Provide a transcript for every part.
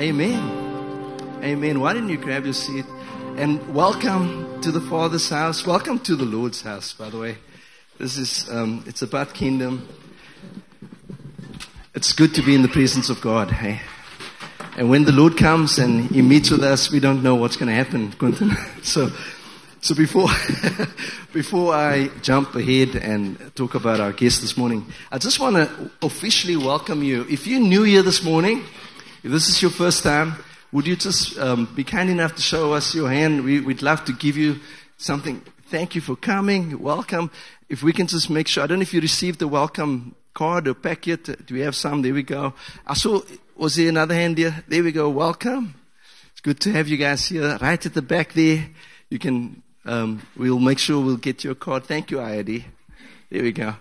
Amen. Amen. Why didn't you grab your seat and welcome to the Father's house. Welcome to the Lord's house, by the way. This is, um, it's about kingdom. It's good to be in the presence of God, hey? And when the Lord comes and He meets with us, we don't know what's going to happen, Quentin. so, so before, before I jump ahead and talk about our guest this morning, I just want to officially welcome you. If you're new here this morning, if this is your first time, would you just um, be kind enough to show us your hand? We, would love to give you something. Thank you for coming. Welcome. If we can just make sure, I don't know if you received the welcome card or packet. Do we have some? There we go. I saw, was there another hand here? There we go. Welcome. It's good to have you guys here. Right at the back there. You can, um, we'll make sure we'll get your card. Thank you, IID. There we go.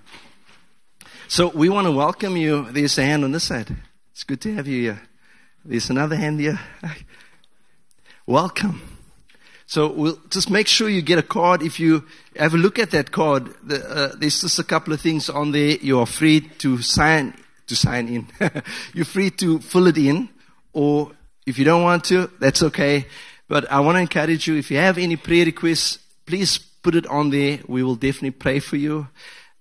So we want to welcome you. There's a hand on this side. It's good to have you here. There's another hand here. Welcome. So we'll just make sure you get a card. If you have a look at that card, the, uh, there's just a couple of things on there. You are free to sign to sign in. You're free to fill it in, or if you don't want to, that's okay. But I want to encourage you. If you have any prayer requests, please put it on there. We will definitely pray for you.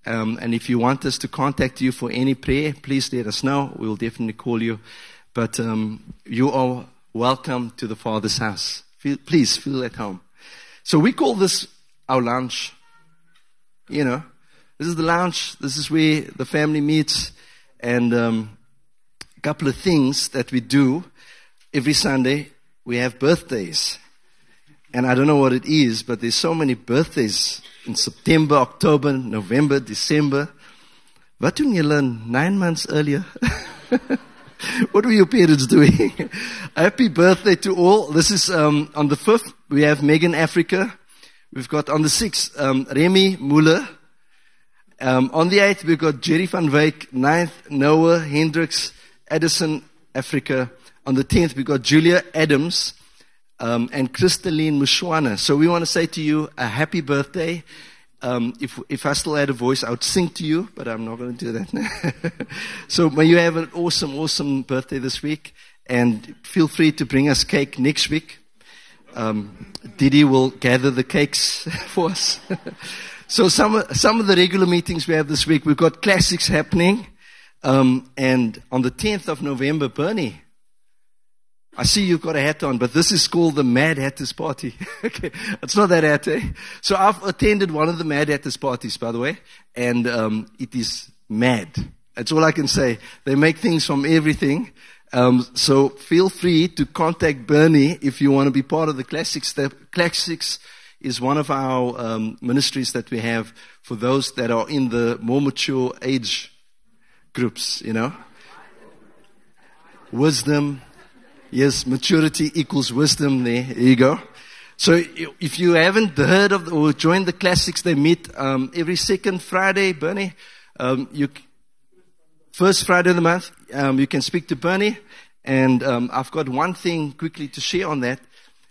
Um, and if you want us to contact you for any prayer, please let us know. We will definitely call you. But um, you are welcome to the Father's house. Feel, please feel at home. So we call this our lounge. You know, this is the lounge. This is where the family meets. And um, a couple of things that we do every Sunday. We have birthdays. And I don't know what it is, but there's so many birthdays in September, October, November, December. Wat you julle nine months earlier? what were your parents doing? Happy birthday to all. This is um, on the 5th, we have Megan Africa. We've got on the 6th, um, Remy Muller. Um, on the 8th, we've got Jerry van Wyk. 9th, Noah Hendricks, Edison Africa. On the 10th, we've got Julia Adams um, and Crystalline Mushwana. So we want to say to you a happy birthday. Um, if, if I still had a voice, I would sing to you, but I'm not going to do that. so may you have an awesome, awesome birthday this week. And feel free to bring us cake next week. Um, Didi will gather the cakes for us. so some, some of the regular meetings we have this week, we've got classics happening. Um, and on the 10th of November, Bernie, I see you've got a hat on, but this is called the Mad Hatters Party. okay, it's not that hat, eh? So I've attended one of the Mad Hatters parties, by the way, and um, it is mad. That's all I can say. They make things from everything. Um, so feel free to contact Bernie if you want to be part of the Classics. The Classics is one of our um, ministries that we have for those that are in the more mature age groups. You know, wisdom Yes, maturity equals wisdom there. There you go. So if you haven't heard of or joined the classics, they meet um, every second Friday. Bernie, um, you first Friday of the month, um, you can speak to Bernie. And um, I've got one thing quickly to share on that.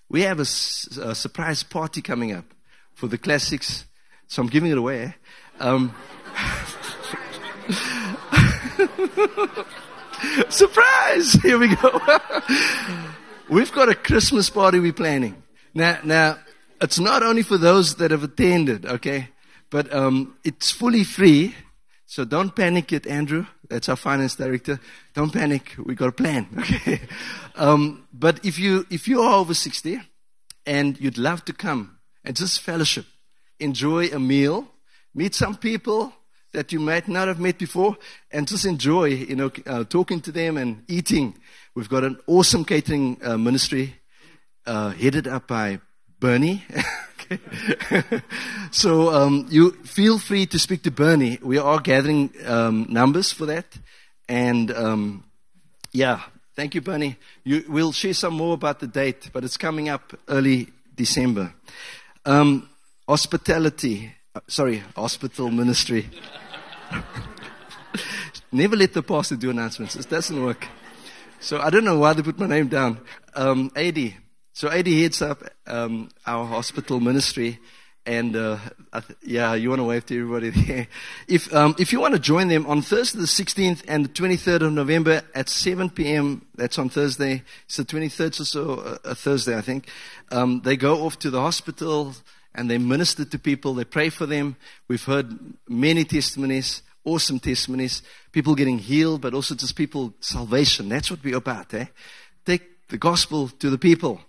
We have a, a, surprise party coming up for the classics, so I'm giving it away. Surprise! Here we go. We've got a Christmas party we're planning. Now, now, it's not only for those that have attended, okay? But um, it's fully free. So don't panic yet, Andrew. That's our finance director. Don't panic. We got a plan. Okay. Um, but if you if you are over sixty and you'd love to come and just fellowship, enjoy a meal, meet some people, that you might not have met before and just enjoy, you know, uh, talking to them and eating. We've got an awesome catering uh, ministry uh, headed up by Bernie. so um, you feel free to speak to Bernie. We are gathering um, numbers for that, and um, yeah, thank you, Bernie. You, we'll share some more about the date, but it's coming up early December. Um, hospitality sorry, hospital ministry. Never let the pastor do announcements. It doesn't work. So I don't know why they put my name down. Um, AD. So AD heads up um, our hospital ministry, And uh, th- yeah, you want to wave to everybody there. If um, if you want to join them on Thursday the 16th and the 23rd of November at 7 p.m. That's on Thursday. It's the 23rd or so, uh, a Thursday, I think. Um, they go off to the hospital and they minister to people. They pray for them. We've heard many testimonies, awesome testimonies. People getting healed, but also just people salvation. That's what we're about. Eh? Take the gospel to the people.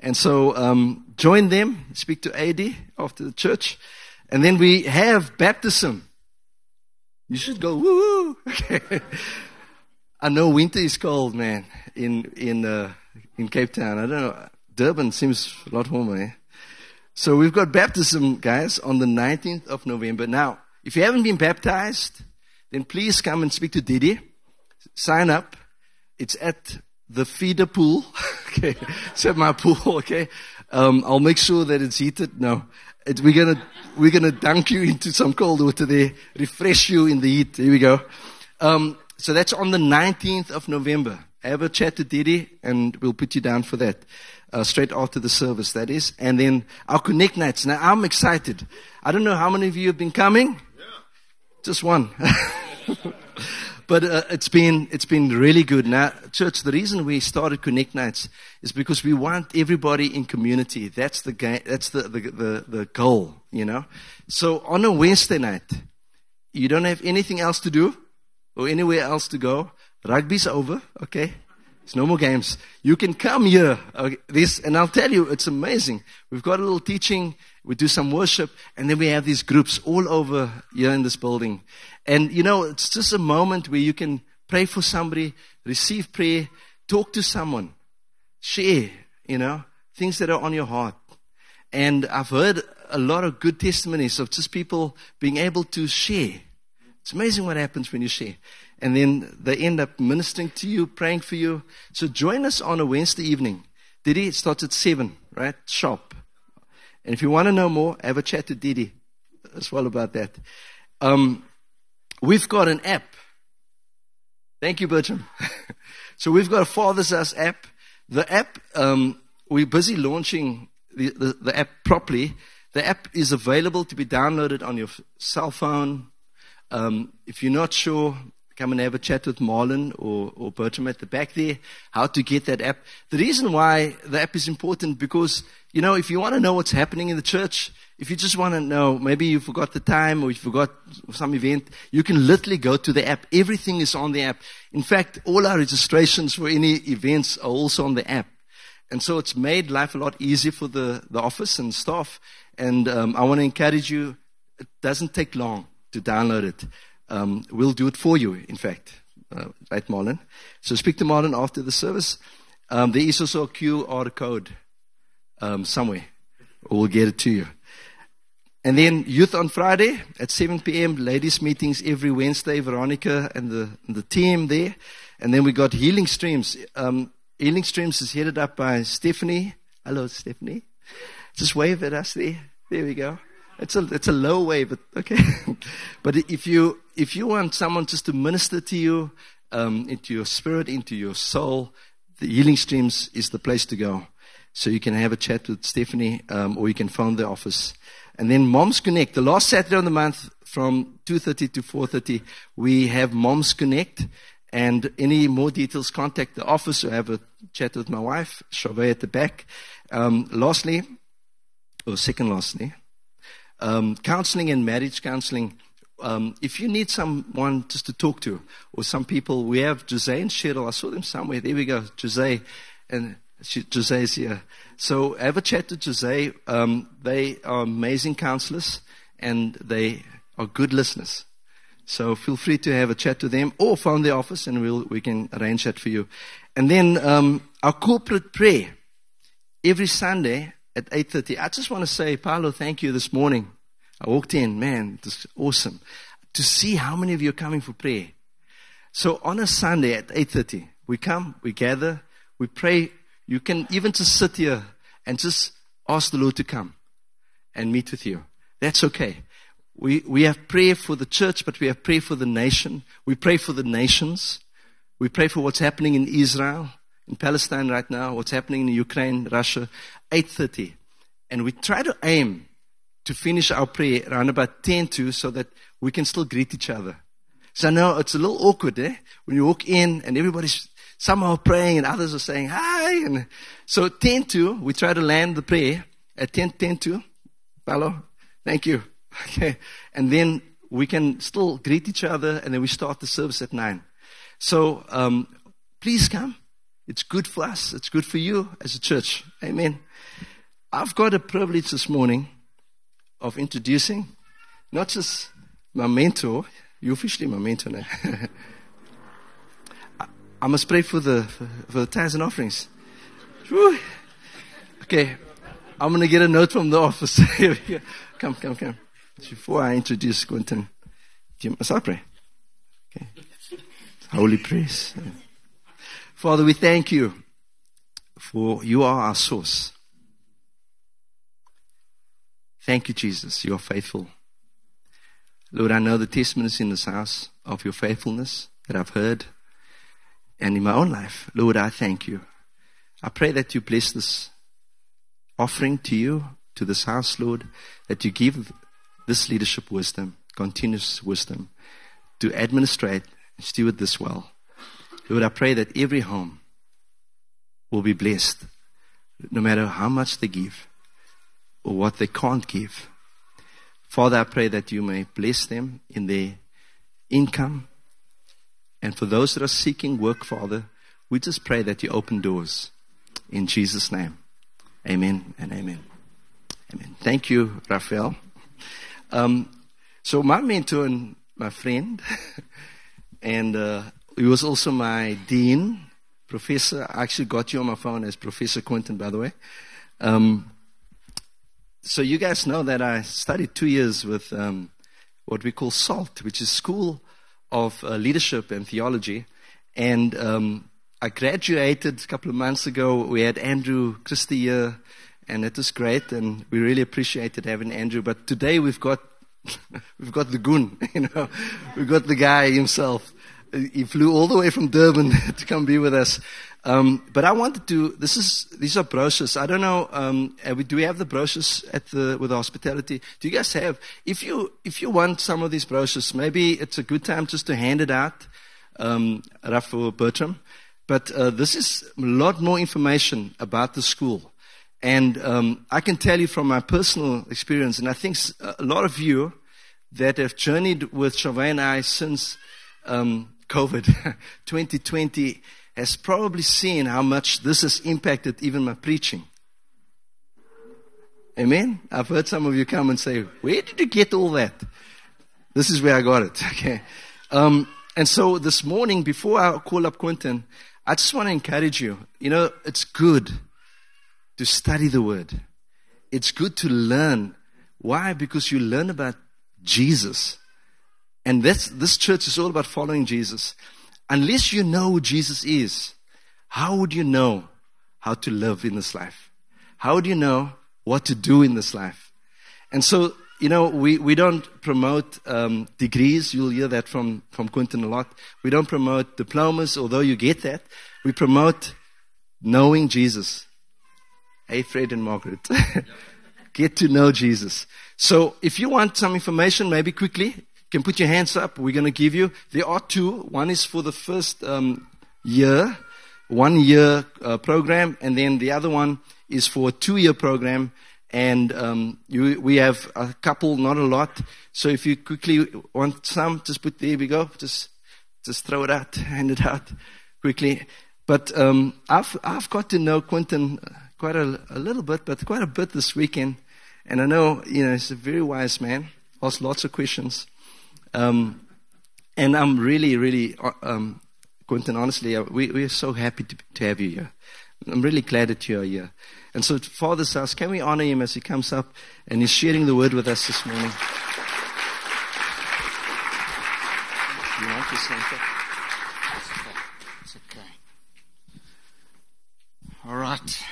And so um, join them, speak to AD after the church. And then we have baptism. You should go, woo! Okay. I know winter is cold, man, in, in, uh, in Cape Town. I don't know. Durban seems a lot warmer, eh? So we've got baptism, guys, on the 19th of November. Now, if you haven't been baptized, then please come and speak to Didi. Sign up. It's at the feeder pool. okay, it's at my pool. Okay, um, I'll make sure that it's heated. No, it, we're gonna we're gonna dunk you into some cold water there, refresh you in the heat. Here we go. Um, so that's on the 19th of November. Have a chat to Didi, and we'll put you down for that. Uh, straight after the service, that is. And then our Connect Nights. Now, I'm excited. I don't know how many of you have been coming. Yeah. Just one. But uh, it's been it's been really good. Now, church, the reason we started Connect Nights is because we want everybody in community. That's the ga- that's the, the the the goal, you know. So on a Wednesday night, you don't have anything else to do or anywhere else to go. Rugby's over, okay? It's no more games. You can come here. Okay, this, and I'll tell you, it's amazing. We've got a little teaching. We do some worship, and then we have these groups all over here in this building. And you know, it's just a moment where you can pray for somebody, receive prayer, talk to someone, share, you know, things that are on your heart. And I've heard a lot of good testimonies of just people being able to share. It's amazing what happens when you share. And then they end up ministering to you, praying for you. So join us on a Wednesday evening. Didi, starts at 7, right? Sharp. And if you want to know more, have a chat to Didi as well about that. Um, We've got an app. Thank you, Bertram. so we've got a Father's House app. The app, um, we're busy launching the, the, the, app properly. The app is available to be downloaded on your cell phone. Um, if you're not sure, come and have a chat with Marlon or, or Bertram at the back there, how to get that app. The reason why the app is important because, you know, if you want to know what's happening in the church, if you just want to know, maybe you forgot the time or you forgot some event, you can literally go to the app. Everything is on the app. In fact, all our registrations for any events are also on the app. And so it's made life a lot easier for the, the office and staff. And um, I want to encourage you, it doesn't take long to download it. Um, we'll do it for you, in fact. Uh, right, Marlon? So speak to Marlon after the service. Um, there is also a QR code um, somewhere. We'll get it to you. And then youth on Friday at 7 p.m., ladies meetings every Wednesday, Veronica and the, and the team there. And then we got Healing Streams. Um, Healing Streams is headed up by Stephanie. Hello, Stephanie. Just wave at us there. There we go. It's a, it's a low wave, but okay. but if you, if you want someone just to minister to you, um, into your spirit, into your soul, the Healing Streams is the place to go. So you can have a chat with Stephanie, um, or you can phone the office. And then Moms Connect, the last Saturday of the month from 2.30 to 4.30, we have Moms Connect. And any more details, contact the office or have a chat with my wife, Chauvet at the back. Um, lastly, or second lastly, um, counseling and marriage counseling. Um, if you need someone just to talk to, or some people, we have Jose and Cheryl. I saw them somewhere. There we go, Jose. And Jose is here. So have a chat to Jose. Um, they are amazing counselors and they are good listeners. So feel free to have a chat to them or phone the office and we'll, we can arrange that for you. And then um, our corporate prayer every Sunday at 8.30. I just want to say, Paolo, thank you this morning. I walked in, man, this is awesome. To see how many of you are coming for prayer. So on a Sunday at 8.30, we come, we gather, we pray you can even just sit here and just ask the Lord to come and meet with you. That's okay. We, we have prayer for the church, but we have prayer for the nation. We pray for the nations. We pray for what's happening in Israel, in Palestine right now, what's happening in Ukraine, Russia, 8.30. And we try to aim to finish our prayer around about 10 to so that we can still greet each other. So now it's a little awkward, eh? When you walk in and everybody's somehow praying and others are saying hi. And so 10 to, we try to land the prayer at 10, 10 to. Hello. Thank you. Okay. And then we can still greet each other and then we start the service at 9. So, um, please come. It's good for us. It's good for you as a church. Amen. I've got a privilege this morning of introducing not just my mentor, you're officially my mentor now. I must pray for the, for, for the tithes and offerings. Whew. Okay. I'm going to get a note from the office. come, come, come. Before I introduce Quentin, do you must I pray? Okay. Holy praise. Father, we thank you for you are our source. Thank you, Jesus. You are faithful. Lord, I know the testimonies in this house of your faithfulness that I've heard and in my own life. Lord, I thank you. I pray that you bless this offering to you, to this house, Lord, that you give this leadership wisdom, continuous wisdom, to administrate and steward this well. Lord, I pray that every home will be blessed, no matter how much they give or what they can't give. Father, I pray that you may bless them in their income. And for those that are seeking work, Father, we just pray that you open doors. In Jesus' name. Amen and amen. Amen. Thank you, Raphael. Um, so my mentor and my friend, and uh, he was also my dean, professor. I actually got you on my phone as Professor Quentin, by the way. Um, so you guys know that I studied two years with um, what we call SALT, which is School of uh, Leadership and Theology. And um, I graduated a couple of months ago. We had Andrew Christie here, and it was great, and we really appreciated having Andrew. But today we've got we've got the goon, you know, we've got the guy himself. He flew all the way from Durban to come be with us. Um, but I wanted to. This is these are brochures. I don't know. Um, we, do we have the brochures at the with the hospitality? Do you guys have? If you if you want some of these brochures, maybe it's a good time just to hand it out, um, Rafa Bertram. But uh, this is a lot more information about the school, and um, I can tell you from my personal experience, and I think a lot of you that have journeyed with Chauvet and I since um, COVID 2020 has probably seen how much this has impacted even my preaching. Amen? I've heard some of you come and say, Where did you get all that? This is where I got it. Okay. Um, and so this morning, before I call up Quentin, I just want to encourage you. You know, it's good to study the word. It's good to learn. Why? Because you learn about Jesus. And that's, this church is all about following Jesus. Unless you know who Jesus is, how would you know how to live in this life? How would you know what to do in this life? And so, you know, we, we don't promote um, degrees. You'll hear that from, from Quentin a lot. We don't promote diplomas, although you get that. We promote knowing Jesus. Hey, Fred and Margaret. get to know Jesus. So if you want some information, maybe quickly, can put your hands up. We're going to give you. There are two. One is for the first um, year, one year uh, program, and then the other one is for a two year program. And um, you, we have a couple, not a lot. So if you quickly want some, just put there we go. Just just throw it out, hand it out quickly. But um, I've I've got to know Quentin quite a, a little bit, but quite a bit this weekend. And I know you know he's a very wise man. Asked lots of questions. Um, and I'm really, really, uh, um, Quentin, honestly, uh, we, we're so happy to, to have you here. I'm really glad that you are here. And so, Father house, can we honor him as he comes up and he's sharing the word with us this morning? You want to say It's okay. All right.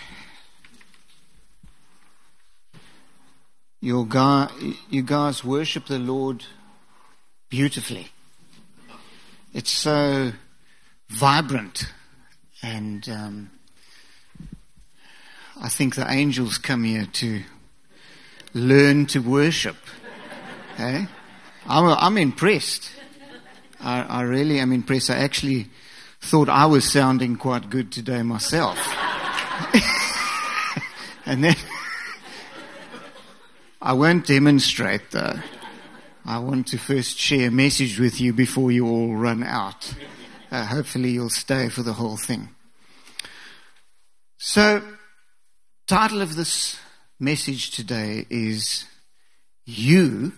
Your guy, you guys worship the Lord beautifully. It's so vibrant, and um, I think the angels come here to learn to worship. hey? I'm, I'm impressed. I, I really am impressed. I actually thought I was sounding quite good today myself. and then I won't demonstrate though. I want to first share a message with you before you all run out. Uh, hopefully you'll stay for the whole thing. So, title of this message today is You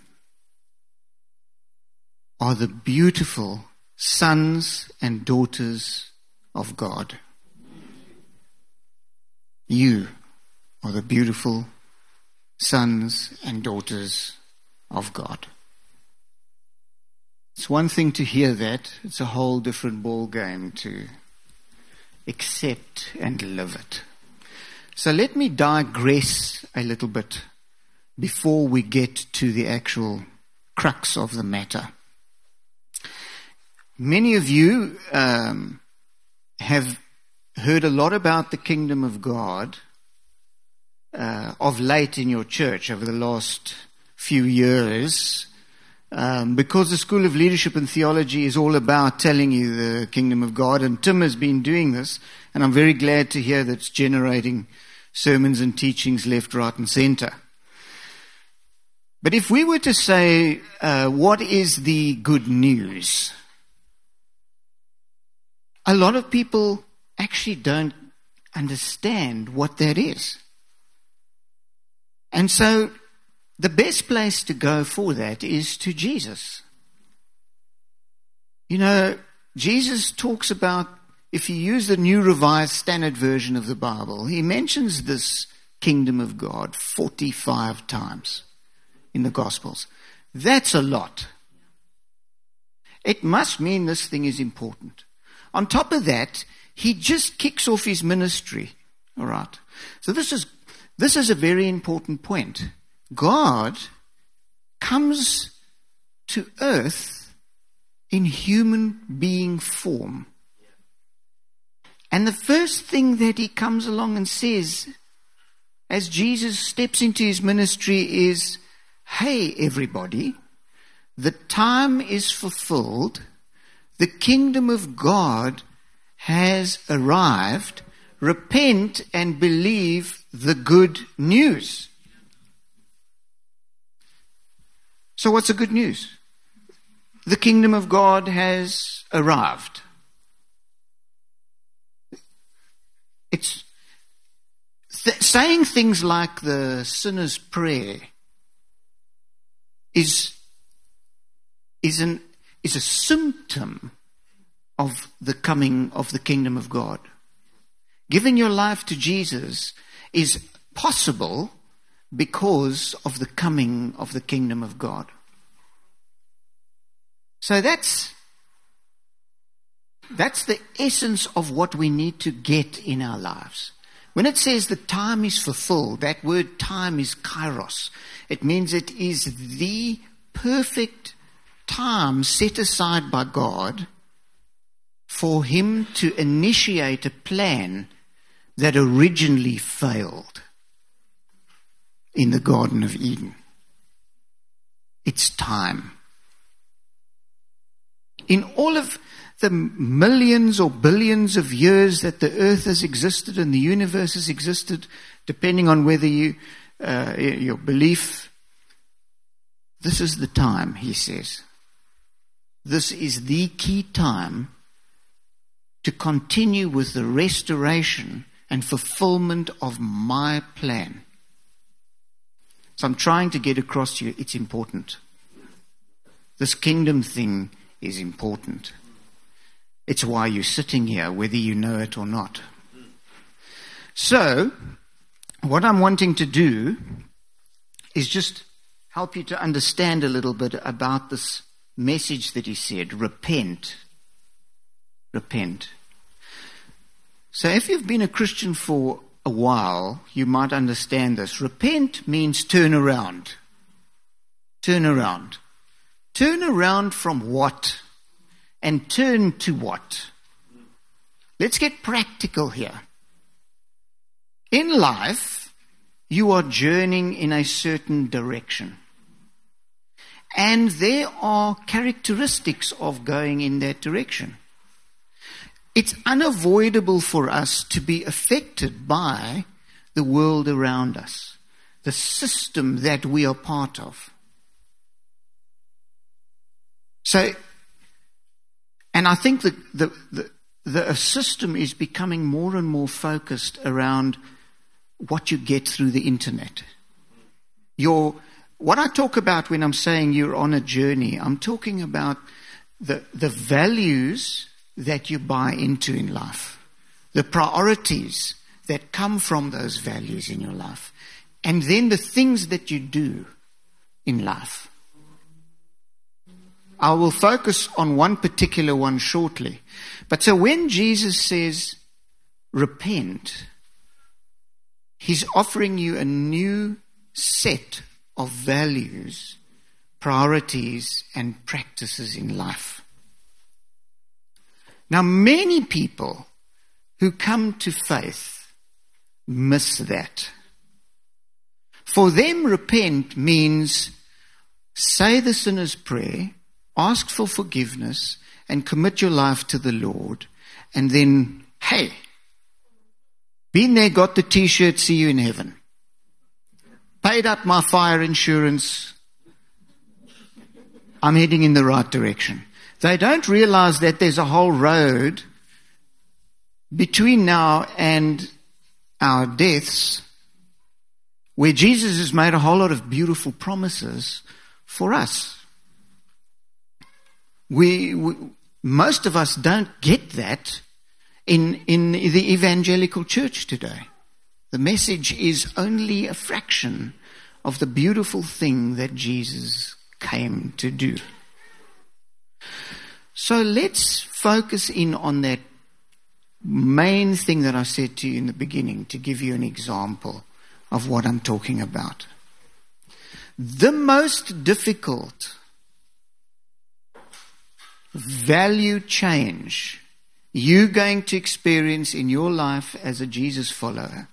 are the beautiful sons and daughters of God. You are the beautiful sons and daughters of God. It's one thing to hear that, it's a whole different ball game to accept and live it. So let me digress a little bit before we get to the actual crux of the matter. Many of you um, have heard a lot about the kingdom of God uh, of late in your church over the last few years. Um, because the School of Leadership and Theology is all about telling you the kingdom of God, and Tim has been doing this, and I'm very glad to hear that it's generating sermons and teachings left, right, and center. But if we were to say, uh, what is the good news? A lot of people actually don't understand what that is. And so the best place to go for that is to Jesus. You know, Jesus talks about, if you use the New Revised Standard Version of the Bible, he mentions this kingdom of God 45 times in the Gospels. That's a lot. It must mean this thing is important. On top of that, he just kicks off his ministry. All right. So this is, this is a very important point. God comes to earth in human being form. And the first thing that he comes along and says as Jesus steps into his ministry is, Hey, everybody, the time is fulfilled. The kingdom of God has arrived. Repent and believe the good news. So what's the good news? The kingdom of God has arrived. It's th- saying things like the sinner's prayer is, is, an, is a symptom of the coming of the kingdom of God. Giving your life to Jesus is possible because of the coming of the kingdom of God. So that's, that's the essence of what we need to get in our lives. When it says the time is fulfilled, that word time is kairos. It means it is the perfect time set aside by God for Him to initiate a plan that originally failed in the Garden of Eden. It's time. In all of the millions or billions of years that the earth has existed and the universe has existed, depending on whether you, uh, your belief, this is the time, he says. This is the key time to continue with the restoration and fulfillment of my plan. So I'm trying to get across to you, it's important. This kingdom thing is important. It's why you're sitting here, whether you know it or not. So, what I'm wanting to do is just help you to understand a little bit about this message that he said repent. Repent. So, if you've been a Christian for a while, you might understand this. Repent means turn around. Turn around. Turn around from what? And turn to what? Let's get practical here. In life, you are journeying in a certain direction. And there are characteristics of going in that direction. It's unavoidable for us to be affected by the world around us, the system that we are part of. So, and I think that the, the, the system is becoming more and more focused around what you get through the internet. Your, what I talk about when I'm saying you're on a journey, I'm talking about the, the values that you buy into in life, the priorities that come from those values in your life, and then the things that you do in life. I will focus on one particular one shortly. But so when Jesus says, repent, he's offering you a new set of values, priorities, and practices in life. Now, many people who come to faith miss that. For them, repent means say the sinner's prayer, ask for forgiveness, and commit your life to the Lord. And then, hey, been there, got the t-shirt, see you in heaven paid up my fire insurance. I'm heading in the right direction. They don't realize that there's a whole road between now and our deaths where Jesus has made a whole lot of beautiful promises for us. We, we most of us don't get that in, in the evangelical church today. The message is only a fraction of the beautiful thing that Jesus came to do. So let's focus in on that main thing that I said to you in the beginning to give you an example of what I'm talking about. The most difficult value change you're going to experience in your life as a Jesus follower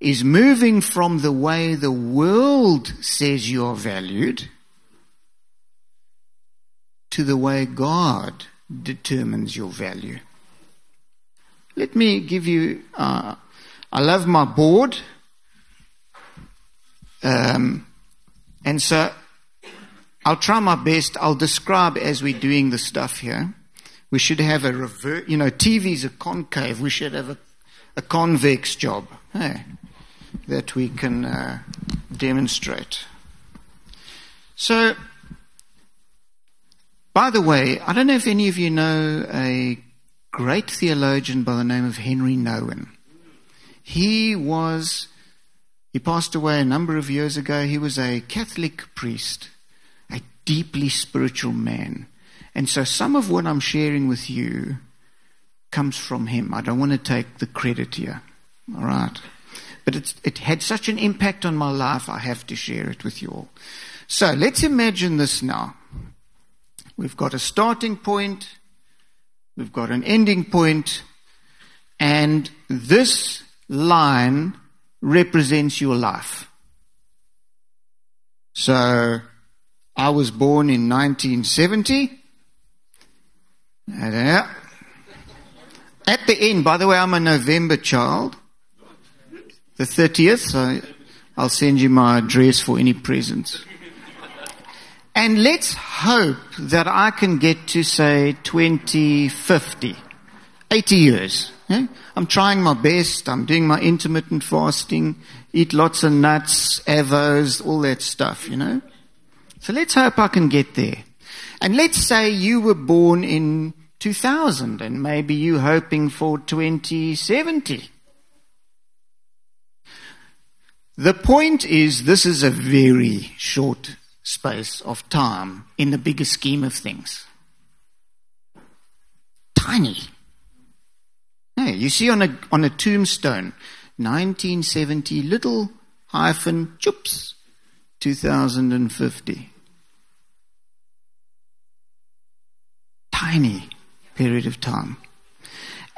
is moving from the way the world says you are valued to the way God determines your value. Let me give you, uh, I love my board. Um, and so I'll try my best. I'll describe as we're doing the stuff here. We should have a revert, you know, TV's a concave. We should have a, a convex job. Hey that we can uh, demonstrate. So, by the way, I don't know if any of you know a great theologian by the name of Henri Nouwen. He was, he passed away a number of years ago. He was a Catholic priest, a deeply spiritual man. And so some of what I'm sharing with you comes from him. I don't want to take the credit here. All right. But it had such an impact on my life, I have to share it with you all. So let's imagine this now. We've got a starting point, we've got an ending point, and this line represents your life. So, I was born in 1970. Uh, at the end, by the way, I'm a November child the 30th, so I'll send you my address for any presents. And let's hope that I can get to say 2050, 80 years. Yeah? I'm trying my best. I'm doing my intermittent fasting, eat lots of nuts, avos, all that stuff, you know. So let's hope I can get there. And let's say you were born in 2000 and maybe you're hoping for 2070. The point is, this is a very short space of time in the bigger scheme of things. Tiny. Hey, you see on a, on a tombstone, 1970, little hyphen, choops, 2050. Tiny period of time.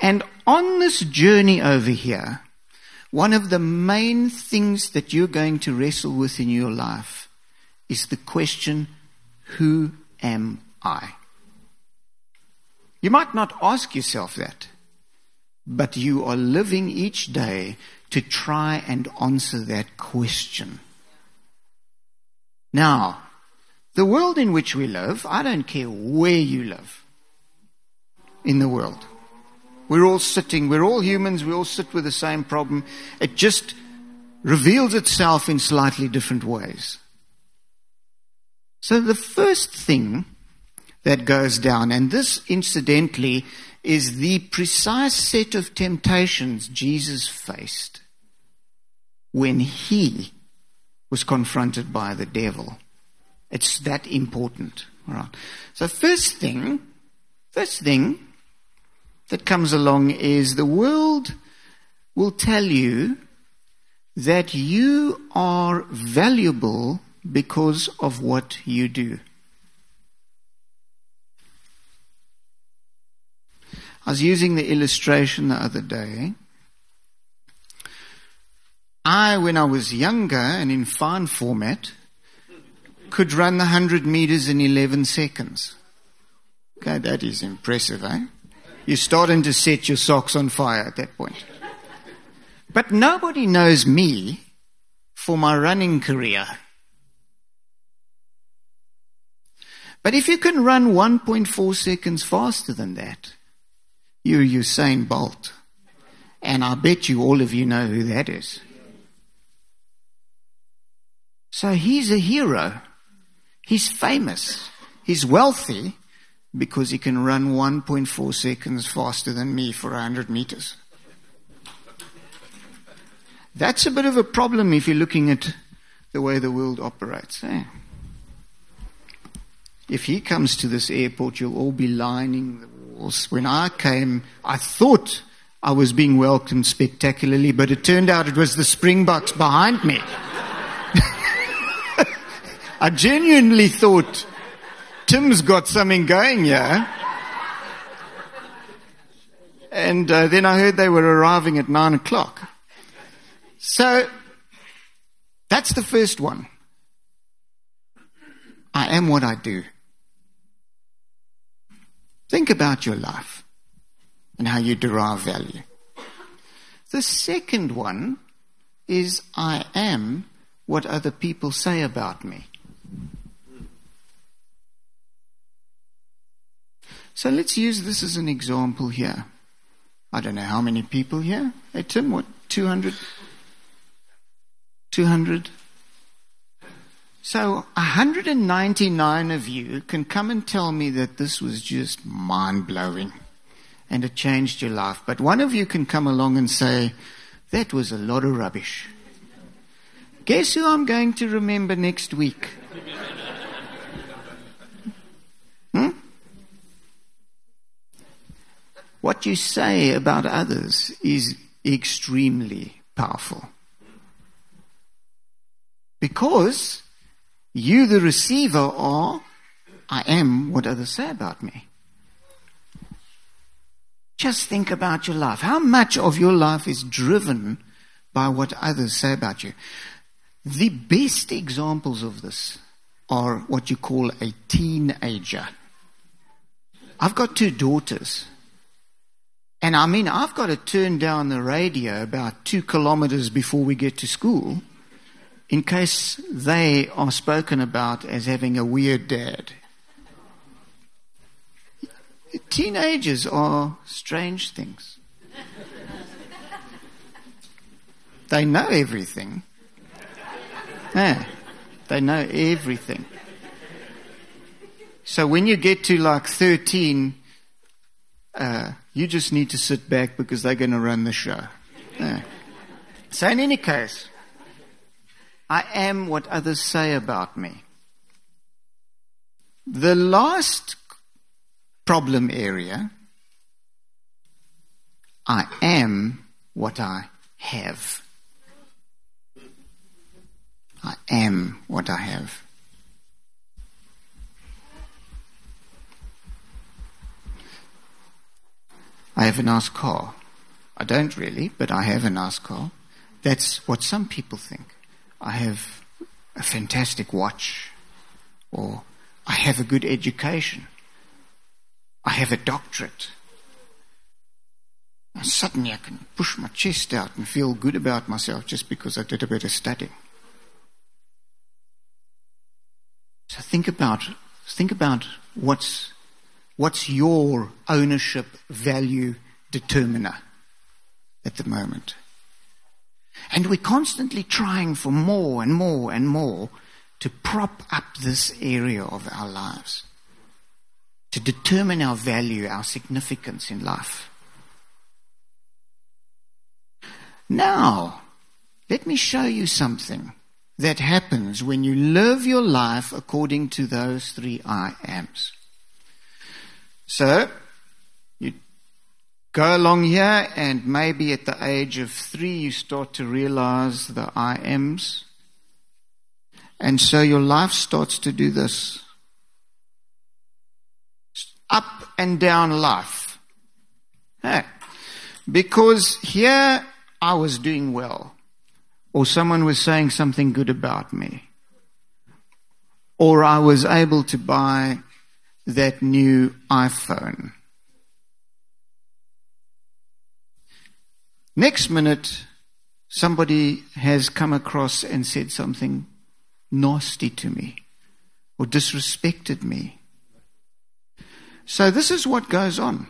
And on this journey over here, one of the main things that you're going to wrestle with in your life is the question, Who am I? You might not ask yourself that, but you are living each day to try and answer that question. Now, the world in which we live, I don't care where you live in the world. We're all sitting, we're all humans, we all sit with the same problem. It just reveals itself in slightly different ways. So the first thing that goes down, and this incidentally is the precise set of temptations Jesus faced when he was confronted by the devil. It's that important. All right. So first thing, first thing that comes along is the world will tell you that you are valuable because of what you do. I was using the illustration the other day. I, when I was younger and in fine format, could run the 100 meters in 11 seconds. Okay, that is impressive, eh? You're starting to set your socks on fire at that point. But nobody knows me for my running career. But if you can run 1.4 seconds faster than that, you're Usain Bolt. And I bet you all of you know who that is. So he's a hero. He's famous. He's wealthy because he can run 1.4 seconds faster than me for 100 meters. That's a bit of a problem if you're looking at the way the world operates. Eh? If he comes to this airport, you'll all be lining the walls. When I came, I thought I was being welcomed spectacularly, but it turned out it was the Springboks behind me. I genuinely thought Tim's got something going here. And uh, then I heard they were arriving at nine o'clock. So that's the first one. I am what I do. Think about your life and how you derive value. The second one is I am what other people say about me. So let's use this as an example here. I don't know how many people here. Hey, Tim, what, 200? 200? So 199 of you can come and tell me that this was just mind blowing and it changed your life. But one of you can come along and say, that was a lot of rubbish. Guess who I'm going to remember next week? Hmm? What you say about others is extremely powerful. Because you, the receiver, are, I am what others say about me. Just think about your life. How much of your life is driven by what others say about you? The best examples of this are what you call a teenager. I've got two daughters. And I mean, I've got to turn down the radio about two kilometers before we get to school in case they are spoken about as having a weird dad. Teenagers are strange things. They know everything. Yeah, they know everything. So when you get to like 13, uh, you just need to sit back because they're going to run the show. Yeah. So, in any case, I am what others say about me. The last problem area, I am what I have. I am what I have. I have a nice car. I don't really, but I have a nice car. That's what some people think. I have a fantastic watch, or I have a good education. I have a doctorate. And suddenly I can push my chest out and feel good about myself just because I did a bit of studying. So think about, think about what's, what's your ownership value determiner at the moment. And we're constantly trying for more and more and more to prop up this area of our lives, to determine our value, our significance in life. Now, let me show you something that happens when you live your life according to those three I ams. So, go along here and maybe at the age of three you start to realize the I ams. And so your life starts to do this. Up and down life. Hey. Because here I was doing well. Or someone was saying something good about me. Or I was able to buy that new iPhone. Next minute, somebody has come across and said something nasty to me or disrespected me. So this is what goes on.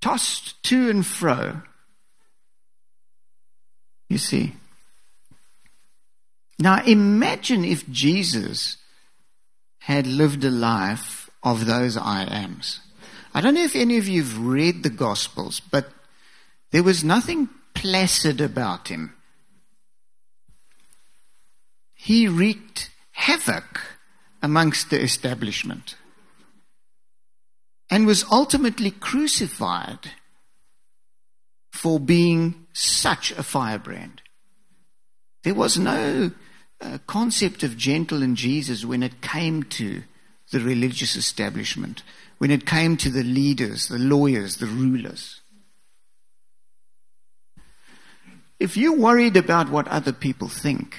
Tossed to and fro you see? Now imagine if Jesus had lived a life of those I ams. I don't know if any of you have read the Gospels, but there was nothing placid about him. He wreaked havoc amongst the establishment and was ultimately crucified for being such a firebrand. There was no uh, concept of gentle in Jesus when it came to the religious establishment, when it came to the leaders, the lawyers, the rulers. If you're worried about what other people think,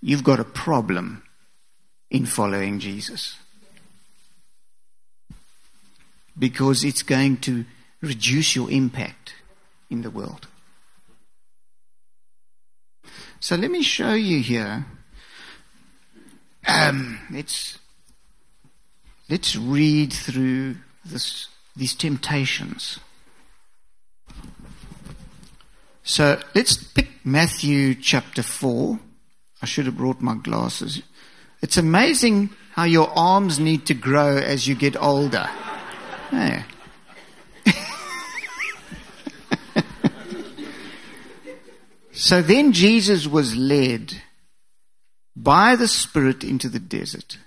you've got a problem in following Jesus. Because it's going to reduce your impact in the world. So let me show you here. Um, let's let's read through this, these temptations. So let's pick Matthew chapter 4. I should have brought my glasses. It's amazing how your arms need to grow as you get older. Yeah. So then Jesus was led by the Spirit into the desert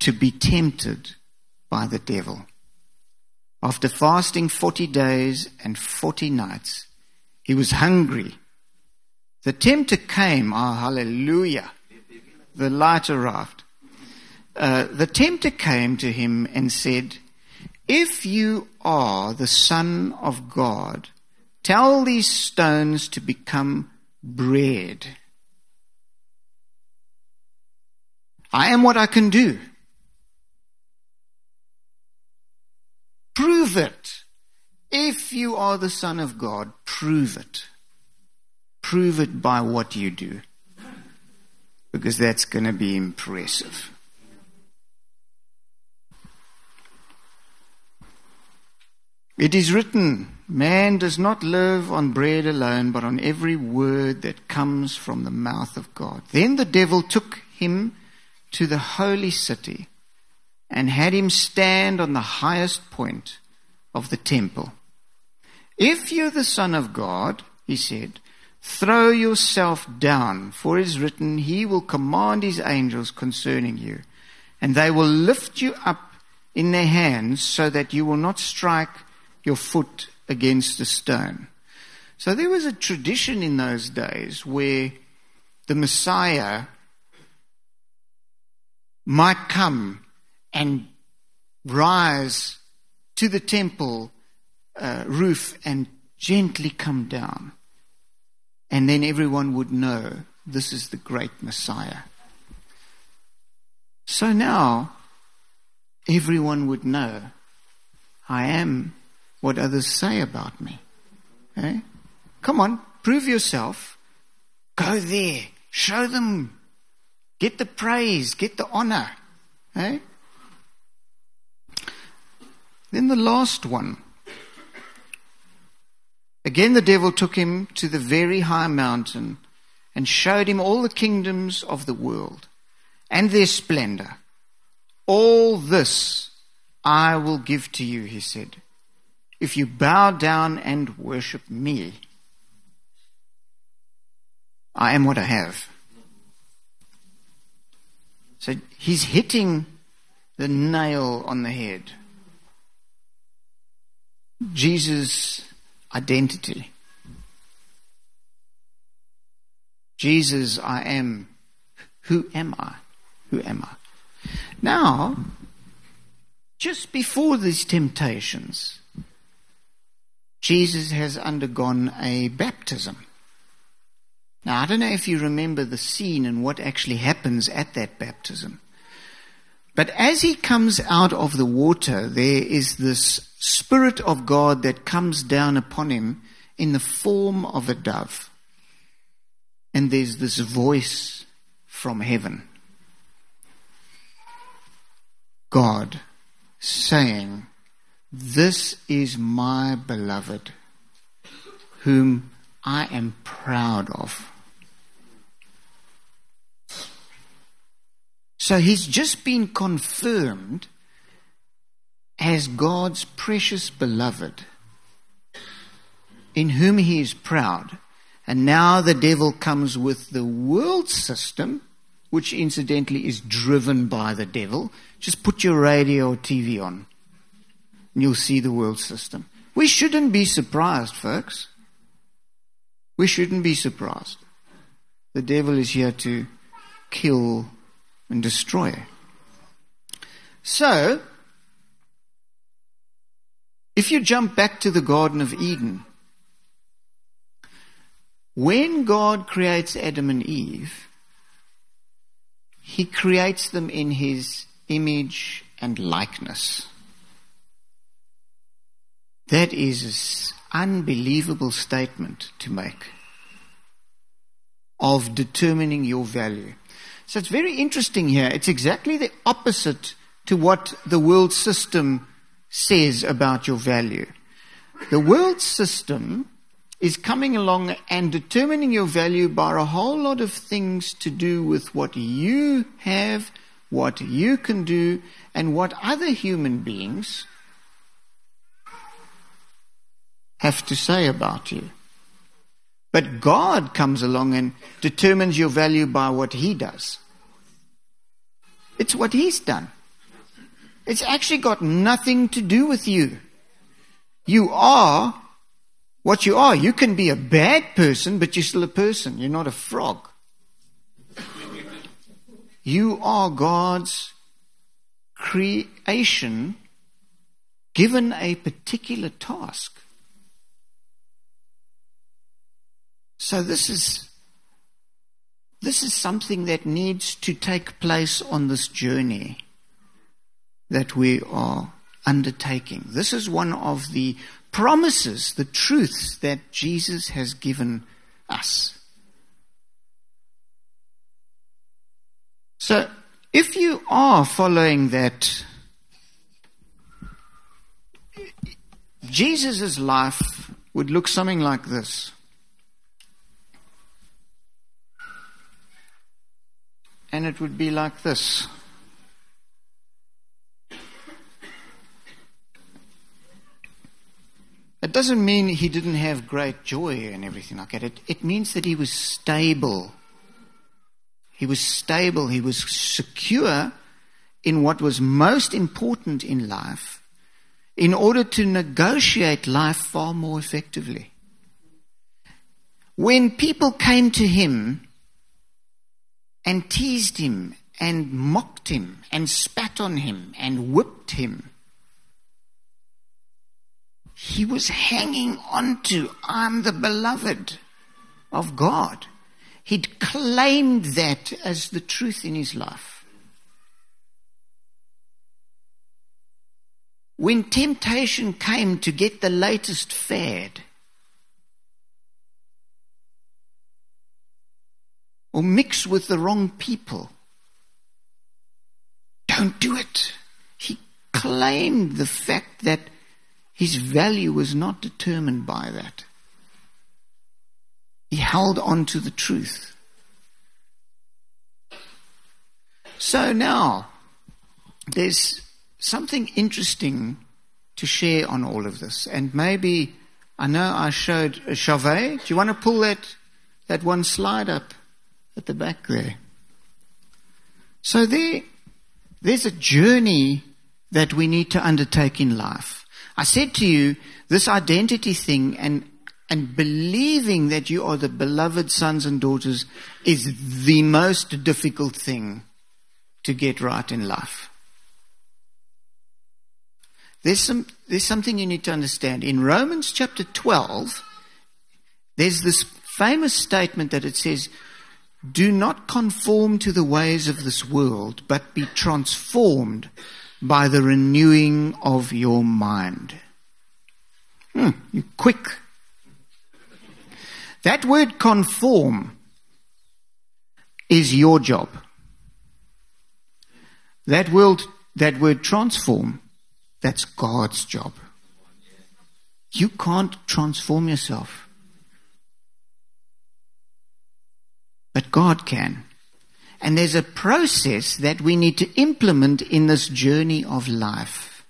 to be tempted by the devil. After fasting 40 days and 40 nights, he was hungry. The tempter came, ah, oh, hallelujah. The light arrived. Uh, the tempter came to him and said, If you are the Son of God, Tell these stones to become bread. I am what I can do. Prove it. If you are the Son of God, prove it. Prove it by what you do. Because that's going to be impressive. It is written, Man does not live on bread alone, but on every word that comes from the mouth of God. Then the devil took him to the holy city and had him stand on the highest point of the temple. If you're the Son of God, he said, throw yourself down, for it is written, He will command His angels concerning you, and they will lift you up in their hands so that you will not strike your foot against a stone. So there was a tradition in those days where the Messiah might come and rise to the temple uh, roof and gently come down. And then everyone would know this is the great Messiah. So now, everyone would know I am what others say about me. Eh? Come on, prove yourself. Go there. Show them. Get the praise. Get the honor. Eh? Then the last one. Again, the devil took him to the very high mountain and showed him all the kingdoms of the world and their splendor. All this I will give to you, he said, if you bow down and worship me. I am what I have. So he's hitting the nail on the head. Jesus' identity. Jesus, I am. Who am I? Who am I? Now, just before these temptations, Jesus has undergone a baptism. Now, I don't know if you remember the scene and what actually happens at that baptism. But as he comes out of the water, there is this Spirit of God that comes down upon him in the form of a dove. And there's this voice from heaven God saying, This is my beloved, whom I am proud of. So he's just been confirmed as God's precious beloved, in whom he is proud. And now the devil comes with the world system, which incidentally is driven by the devil. Just put your radio or TV on, and you'll see the world system. We shouldn't be surprised, folks. We shouldn't be surprised. The devil is here to kill and destroy. So, if you jump back to the Garden of Eden, when God creates Adam and Eve, He creates them in His image and likeness. That is an unbelievable statement to make of determining your value. So it's very interesting here. It's exactly the opposite to what the world system says about your value. The world system is coming along and determining your value by a whole lot of things to do with what you have, what you can do, and what other human beings have to say about you. But God comes along and determines your value by what He does. It's what He's done. It's actually got nothing to do with you. You are what you are. You can be a bad person, but you're still a person. You're not a frog. You are God's creation given a particular task. So this is this is something that needs to take place on this journey that we are undertaking. This is one of the promises, the truths that Jesus has given us. So, if you are following that, Jesus' life would look something like this. And it would be like this. It doesn't mean he didn't have great joy and everything like that. It, it means that he was stable. He was stable. He was secure in what was most important in life in order to negotiate life far more effectively. When people came to him and teased him and mocked him and spat on him and whipped him, he was hanging on to. I'm the beloved of God. He'd claimed that as the truth in his life. When temptation came to get the latest fad, or mix with the wrong people, don't do it. He claimed the fact that his value was not determined by that. He held on to the truth. So now, there's something interesting to share on all of this. And maybe, I know I showed uh, a Chauvet. Do you want to pull that, that one slide up at the back there? So there, there's a journey that we need to undertake in life. I said to you, this identity thing and, and believing that you are the beloved sons and daughters is the most difficult thing to get right in life. There's, some, there's something you need to understand. In Romans chapter 12, there's this famous statement that it says, Do not conform to the ways of this world, but be transformed by the renewing of your mind. Hmm, you quick. That word conform is your job. That word, that word transform, that's God's job. You can't transform yourself. But God can. And there's a process that we need to implement in this journey of life.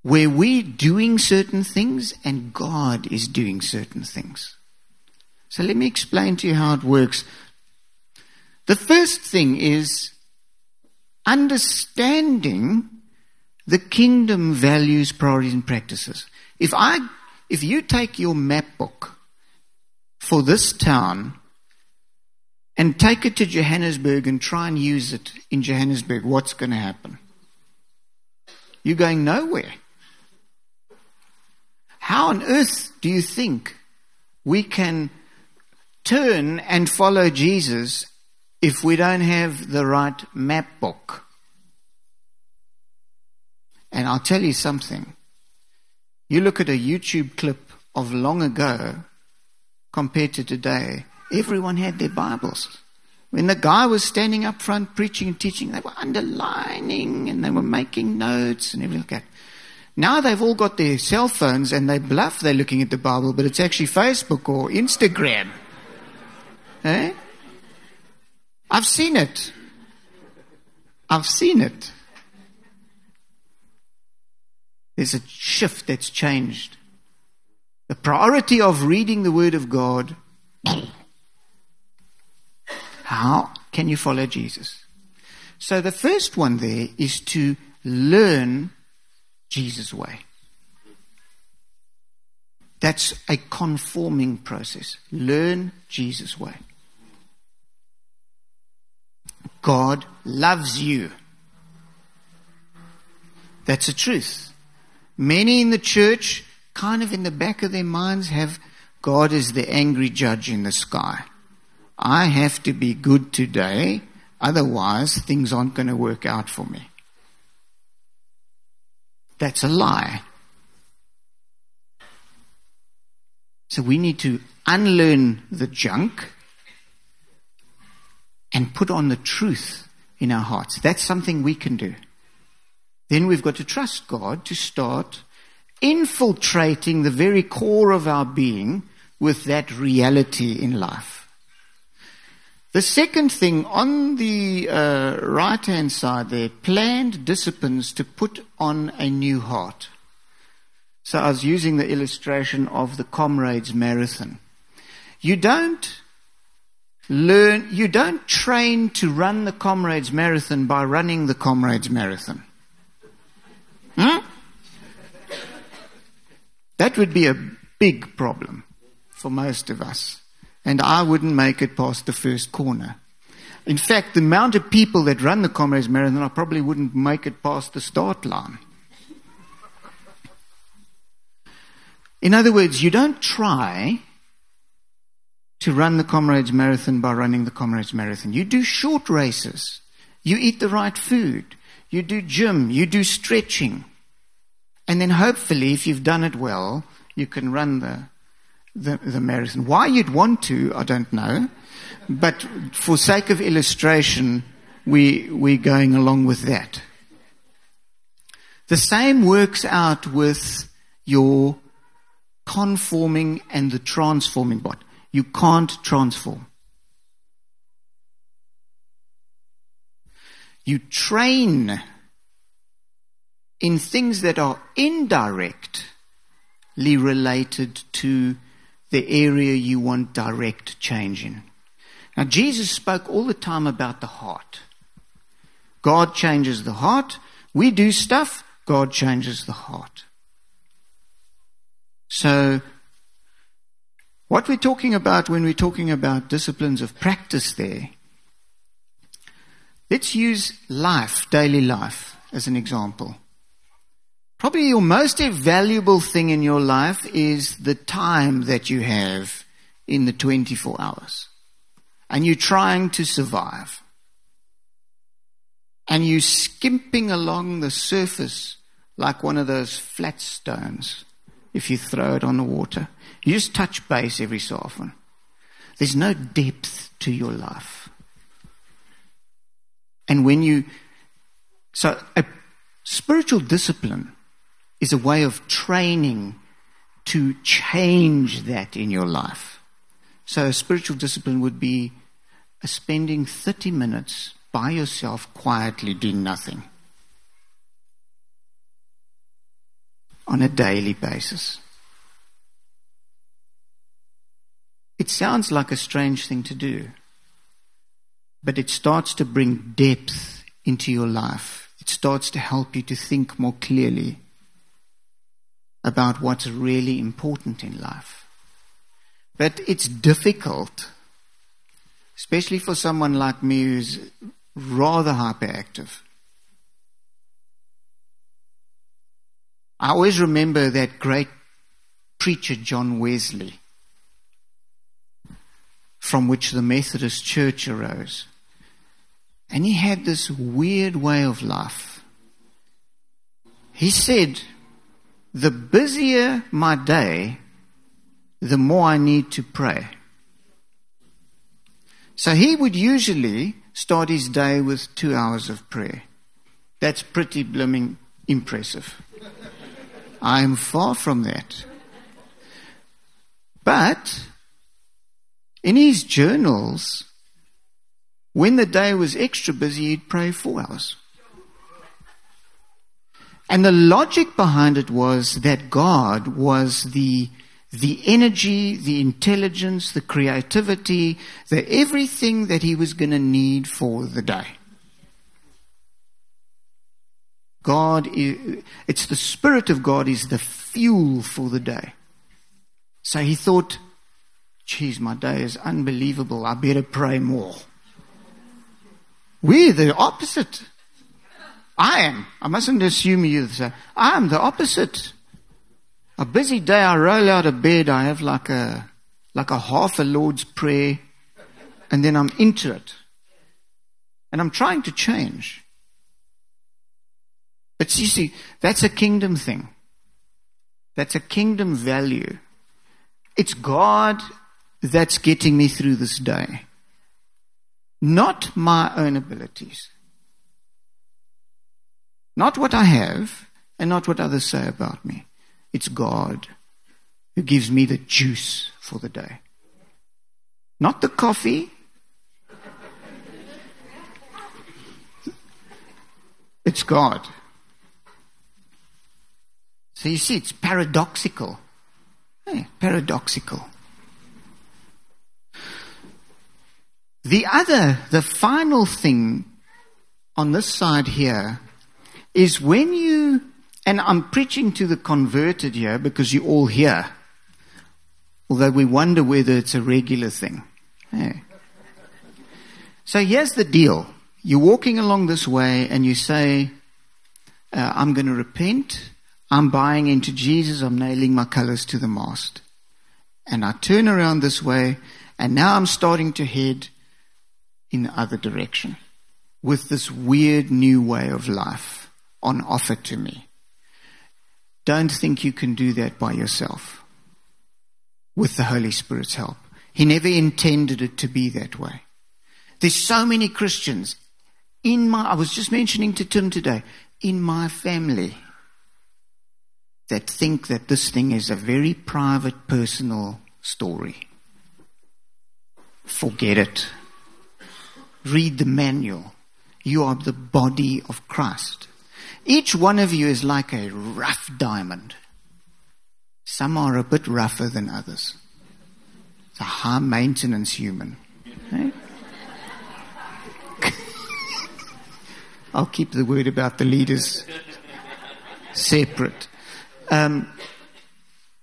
Where we're doing certain things and God is doing certain things. So let me explain to you how it works. The first thing is understanding the kingdom values, priorities, and practices. If I, if you take your map book for this town and take it to Johannesburg and try and use it in Johannesburg, what's going to happen? You're going nowhere. How on earth do you think we can turn and follow Jesus if we don't have the right map book? And I'll tell you something. You look at a YouTube clip of long ago compared to today, everyone had their Bibles. When the guy was standing up front preaching and teaching, they were underlining and they were making notes and everything like that. Now they've all got their cell phones and they bluff they're looking at the Bible, but it's actually Facebook or Instagram. Eh? I've seen it. I've seen it. There's a shift that's changed. The priority of reading the Word of God how can you follow Jesus? So the first one there is to learn Jesus' way. That's a conforming process. Learn Jesus' way. God loves you. That's the truth. Many in the church, kind of in the back of their minds, have God as the angry judge in the sky. I have to be good today, otherwise things aren't going to work out for me. That's a lie. So we need to unlearn the junk and put on the truth in our hearts. That's something we can do. Then we've got to trust God to start infiltrating the very core of our being with that reality in life. The second thing on the uh, right hand side there, planned disciplines to put on a new heart. So I was using the illustration of the Comrades Marathon. You don't learn, you don't train to run the Comrades Marathon by running the Comrades Marathon. Hmm? That would be a big problem for most of us and I wouldn't make it past the first corner. In fact, the amount of people that run the Comrades Marathon, I probably wouldn't make it past the start line. In other words, you don't try to run the Comrades Marathon by running the Comrades Marathon. You do short races. You eat the right food. You do gym. You do stretching. And then hopefully, if you've done it well, you can run the, the, the marathon. Why you'd want to, I don't know. But for sake of illustration, we, we're going along with that. The same works out with your conforming and the transforming body. You can't transform. You train in things that are indirectly related to the area you want direct change in. Now, Jesus spoke all the time about the heart. God changes the heart. We do stuff, God changes the heart. So, what we're talking about when we're talking about disciplines of practice there, let's use life, daily life, as an example. Probably your most valuable thing in your life is the time that you have in the 24 hours. And you're trying to survive. And you're skimping along the surface like one of those flat stones if you throw it on the water. You just touch base every so often. There's no depth to your life. And when you, so a spiritual discipline is a way of training to change that in your life. So a spiritual discipline would be uh, spending 30 minutes by yourself quietly doing nothing on a daily basis. It sounds like a strange thing to do, but it starts to bring depth into your life. It starts to help you to think more clearly about what's really important in life. But it's difficult, especially for someone like me who's rather hyperactive. I always remember that great preacher John Wesley, from which the Methodist Church arose. And he had this weird way of life. He said, the busier my day, the more I need to pray. So he would usually start his day with two hours of prayer. That's pretty blooming impressive. I am far from that. But in his journals, when the day was extra busy, he'd pray four hours. And the logic behind it was that God was the, the energy, the intelligence, the creativity, the everything that he was going to need for the day. God, it's the Spirit of God is the fuel for the day. So he thought, geez, my day is unbelievable. I better pray more. We're the opposite. I am. I mustn't assume you I am the opposite. A busy day, I roll out of bed, I have like a, like a half a Lord's prayer, and then I'm into it. And I'm trying to change. But you see, that's a kingdom thing. That's a kingdom value. It's God that's getting me through this day. Not my own abilities. Not what I have and not what others say about me. It's God who gives me the juice for the day. Not the coffee. It's God. So you see, it's paradoxical. Hey, paradoxical. The other, the final thing on this side here is when you, and I'm preaching to the converted here because you're all here, although we wonder whether it's a regular thing. So here's the deal. You're walking along this way and you say, uh, I'm going to repent. I'm buying into Jesus, I'm nailing my colors to the mast. And I turn around this way, and now I'm starting to head in the other direction with this weird new way of life on offer to me. Don't think you can do that by yourself with the Holy Spirit's help. He never intended it to be that way. There's so many Christians in my, I was just mentioning to Tim today, in my family that think that this thing is a very private, personal story. Forget it. Read the manual. You are the body of Christ. Each one of you is like a rough diamond. Some are a bit rougher than others. It's a high maintenance human. Eh? I'll keep the word about the leaders separate. Um,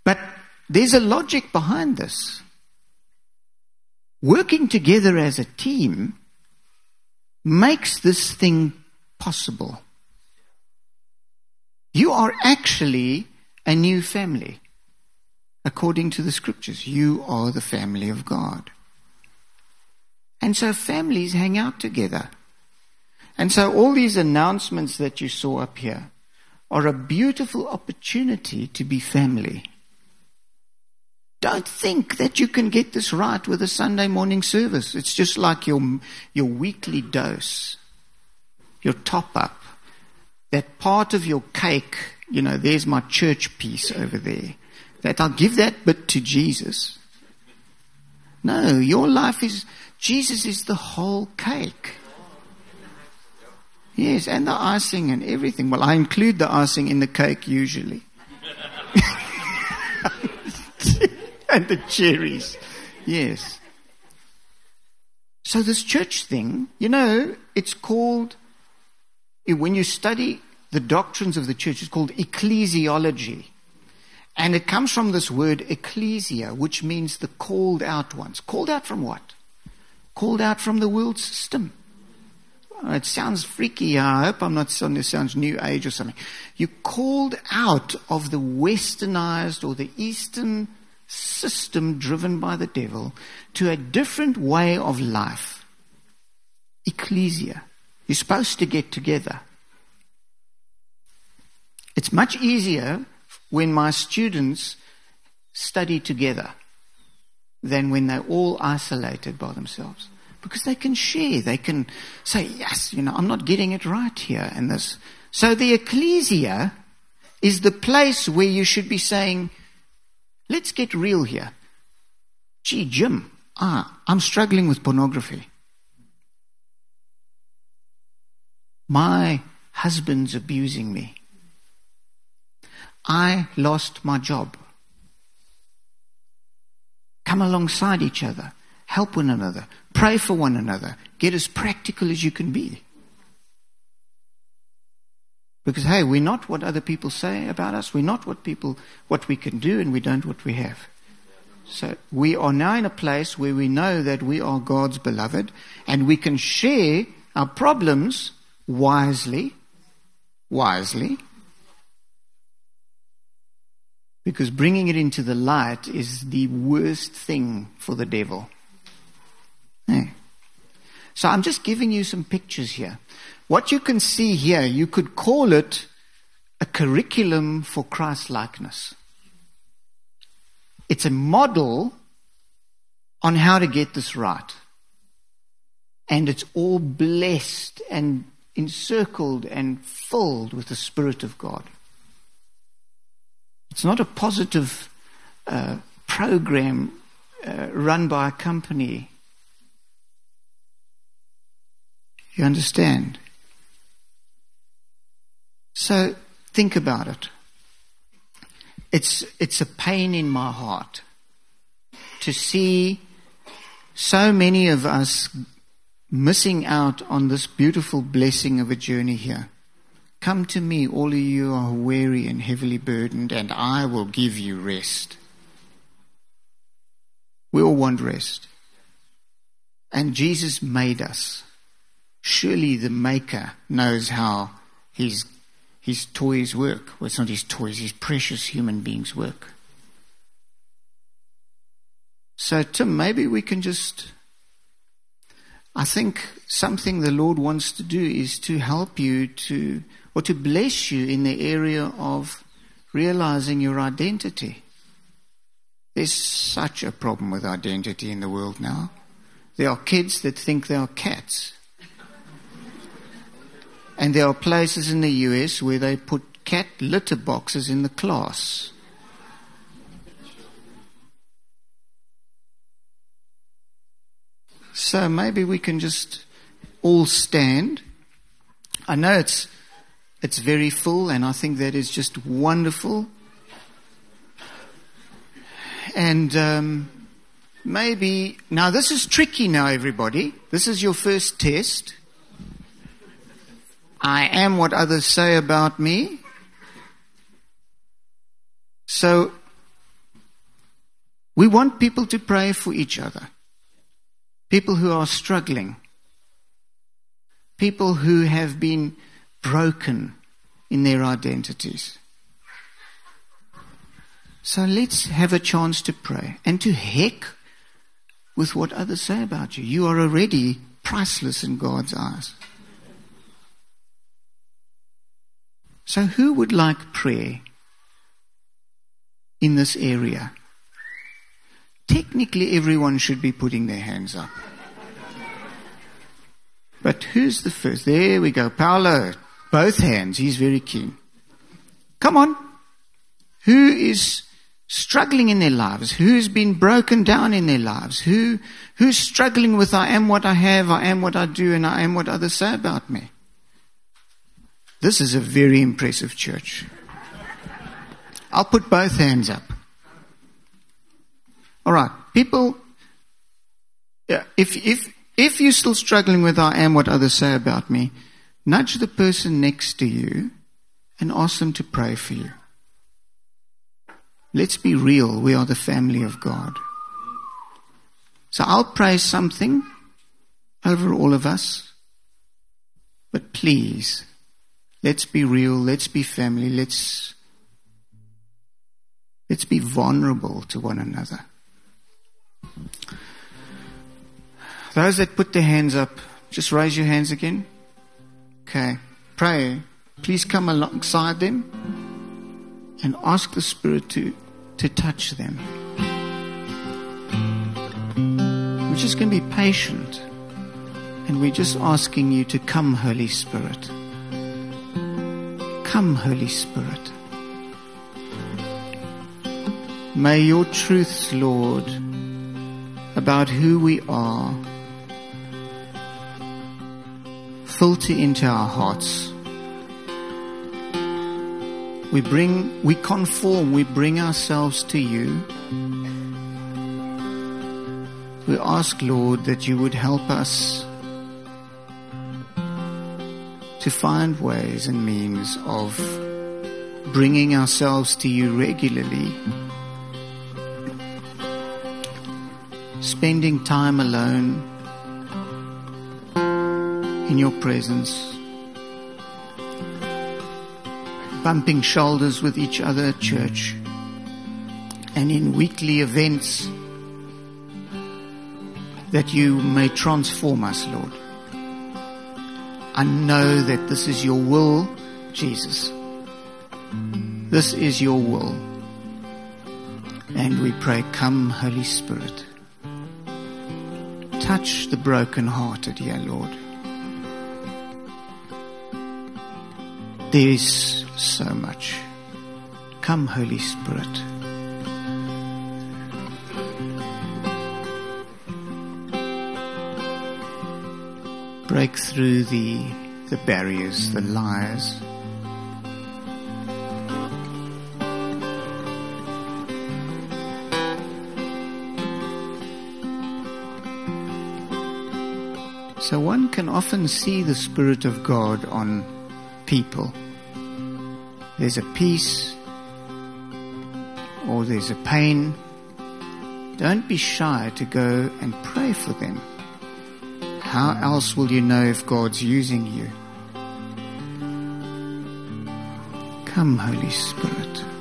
but there's a logic behind this. Working together as a team makes this thing possible. You are actually a new family. According to the scriptures, you are the family of God. And so families hang out together. And so all these announcements that you saw up here are a beautiful opportunity to be family. Don't think that you can get this right with a Sunday morning service. It's just like your, your weekly dose, your top up. That part of your cake, you know, there's my church piece over there. That I'll give that bit to Jesus. No, your life is, Jesus is the whole cake. Yes, and the icing and everything. Well, I include the icing in the cake usually. and the cherries. Yes. So this church thing, you know, it's called, when you study the doctrines of the church, it's called ecclesiology. And it comes from this word ecclesia, which means the called out ones. Called out from what? Called out from the world system. It sounds freaky. I hope I'm not saying this sounds new age or something. You called out of the westernized or the eastern system driven by the devil to a different way of life. Ecclesia. You're supposed to get together. It's much easier when my students study together than when they're all isolated by themselves. Because they can share. They can say, yes, you know, I'm not getting it right here and this. So the ecclesia is the place where you should be saying, let's get real here. Gee, Jim, ah, I'm struggling with pornography. My husband's abusing me. I lost my job. Come alongside each other. Help one another. Pray for one another. Get as practical as you can be. Because hey, we're not what other people say about us. We're not what people, what we can do and we don't what we have. So we are now in a place where we know that we are God's beloved and we can share our problems wisely, wisely, because bringing it into the light is the worst thing for the devil. So I'm just giving you some pictures here. What you can see here, you could call it a curriculum for Christ likeness. It's a model on how to get this right. And it's all blessed and encircled and filled with the Spirit of God. It's not a positive uh, program uh, run by a company You understand? So think about it. It's, it's a pain in my heart to see so many of us missing out on this beautiful blessing of a journey here. Come to me, all of you are weary and heavily burdened, and I will give you rest. We all want rest. And Jesus made us surely the Maker knows how his, his toys work. Well, it's not his toys, his precious human beings work. So, Tim, maybe we can just. I think something the Lord wants to do is to help you to, or to bless you in the area of realizing your identity. There's such a problem with identity in the world now. There are kids that think they are cats. And there are places in the US where they put cat litter boxes in the class. So maybe we can just all stand. I know it's it's very full and I think that is just wonderful. And um, maybe now this is tricky now everybody. This is your first test. I am what others say about me. So, we want people to pray for each other. People who are struggling. People who have been broken in their identities. So let's have a chance to pray and to heck with what others say about you. You are already priceless in God's eyes. So, who would like prayer in this area? Technically, everyone should be putting their hands up. But who's the first? There we go. Paolo, both hands. He's very keen. Come on. Who is struggling in their lives? Who's been broken down in their lives? Who, who's struggling with I am what I have, I am what I do, and I am what others say about me? This is a very impressive church. I'll put both hands up. All right, people. Yeah, if if if you're still struggling with I am what others say about me, nudge the person next to you and ask them to pray for you. Let's be real. We are the family of God. So I'll pray something over all of us. But please, Let's be real. Let's be family. Let's, let's be vulnerable to one another. Those that put their hands up, just raise your hands again. Okay. Pray. Please come alongside them and ask the Spirit to, to touch them. We're just going to be patient. And we're just asking you to come, Holy Spirit. Come, Holy Spirit. May your truths, Lord, about who we are filter into our hearts. We bring, we conform, we bring ourselves to you. We ask, Lord, that you would help us to find ways and means of bringing ourselves to you regularly, spending time alone in your presence, bumping shoulders with each other at church, and in weekly events that you may transform us, Lord. I know that this is your will, Jesus. This is your will. And we pray, come, Holy Spirit. Touch the broken-hearted, dear Lord. There is so much. Come, Holy Spirit. break through the, the barriers, the lies. So one can often see the Spirit of God on people. There's a peace or there's a pain. Don't be shy to go and pray for them. How else will you know if God's using you? Come, Holy Spirit.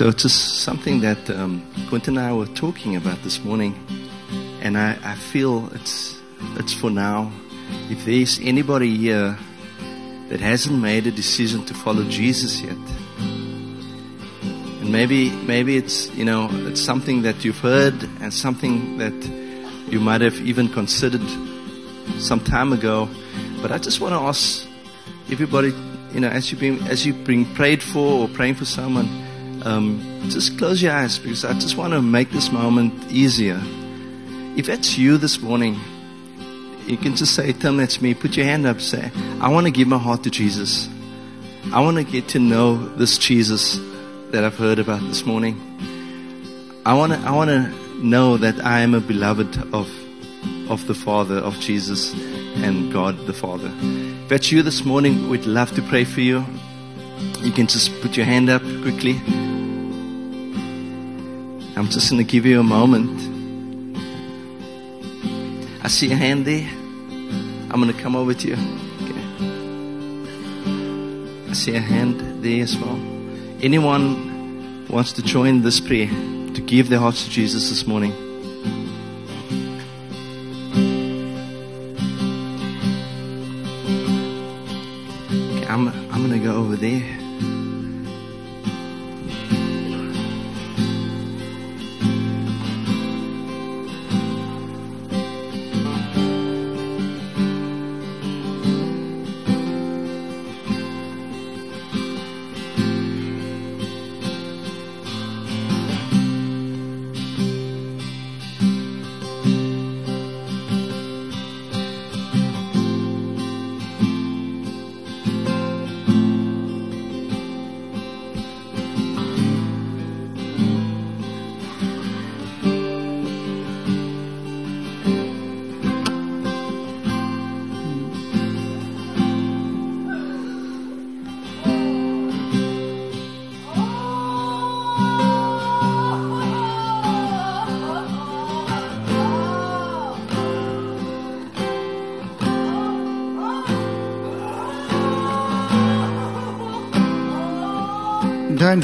So it's just something that um, Quentin and I were talking about this morning, and I, I feel it's it's for now. If there's anybody here that hasn't made a decision to follow Jesus yet, and maybe maybe it's you know it's something that you've heard and something that you might have even considered some time ago, but I just want to ask everybody, you know, as you been as you've been prayed for or praying for someone um, just close your eyes because I just want to make this moment easier. If that's you this morning, you can just say, Tim, that's me. Put your hand up. Say, I want to give my heart to Jesus. I want to get to know this Jesus that I've heard about this morning. I want to, I want to know that I am a beloved of, of the Father, of Jesus and God the Father. If that's you this morning, we'd love to pray for you. You can just put your hand up quickly. I'm just going to give you a moment. I see a hand there. I'm going to come over to you. Okay. I see a hand there as well. Anyone wants to join this prayer to give their hearts to Jesus this morning?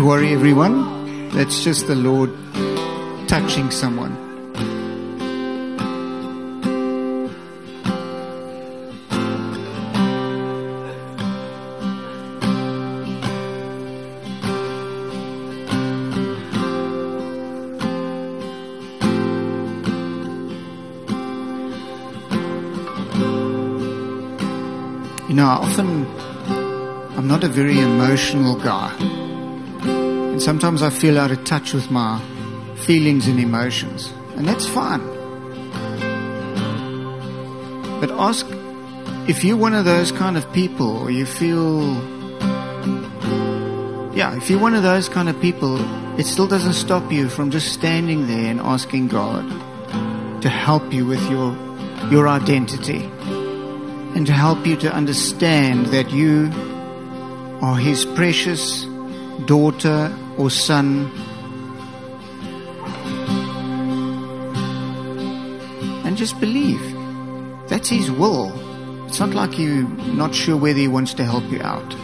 Worry, everyone. That's just the Lord touching someone. You know, I often, I'm not a very emotional guy. And sometimes I feel out of touch with my feelings and emotions. And that's fine. But ask if you're one of those kind of people, or you feel, yeah, if you're one of those kind of people, it still doesn't stop you from just standing there and asking God to help you with your, your identity and to help you to understand that you are His precious daughter or son. And just believe. That's His will. It's not like you're not sure whether He wants to help you out.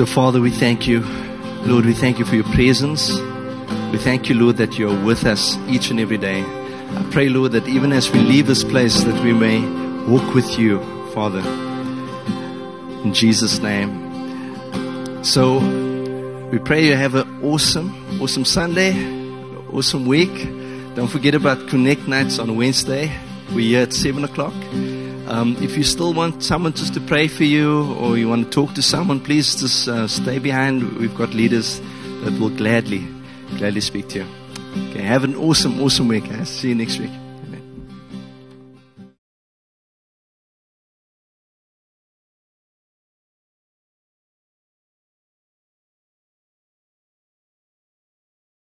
So, Father, we thank you. Lord, we thank you for your presence. We thank you, Lord, that you're with us each and every day. I pray, Lord, that even as we leave this place, that we may walk with you, Father. In Jesus' name. So we pray you have an awesome, awesome Sunday, awesome week. Don't forget about Connect Nights on Wednesday. We're here at 7 o'clock. Um, if you still want someone just to pray for you or you want to talk to someone, please just uh, stay behind. We've got leaders that will gladly, gladly speak to you. Okay, have an awesome, awesome week. See you next week.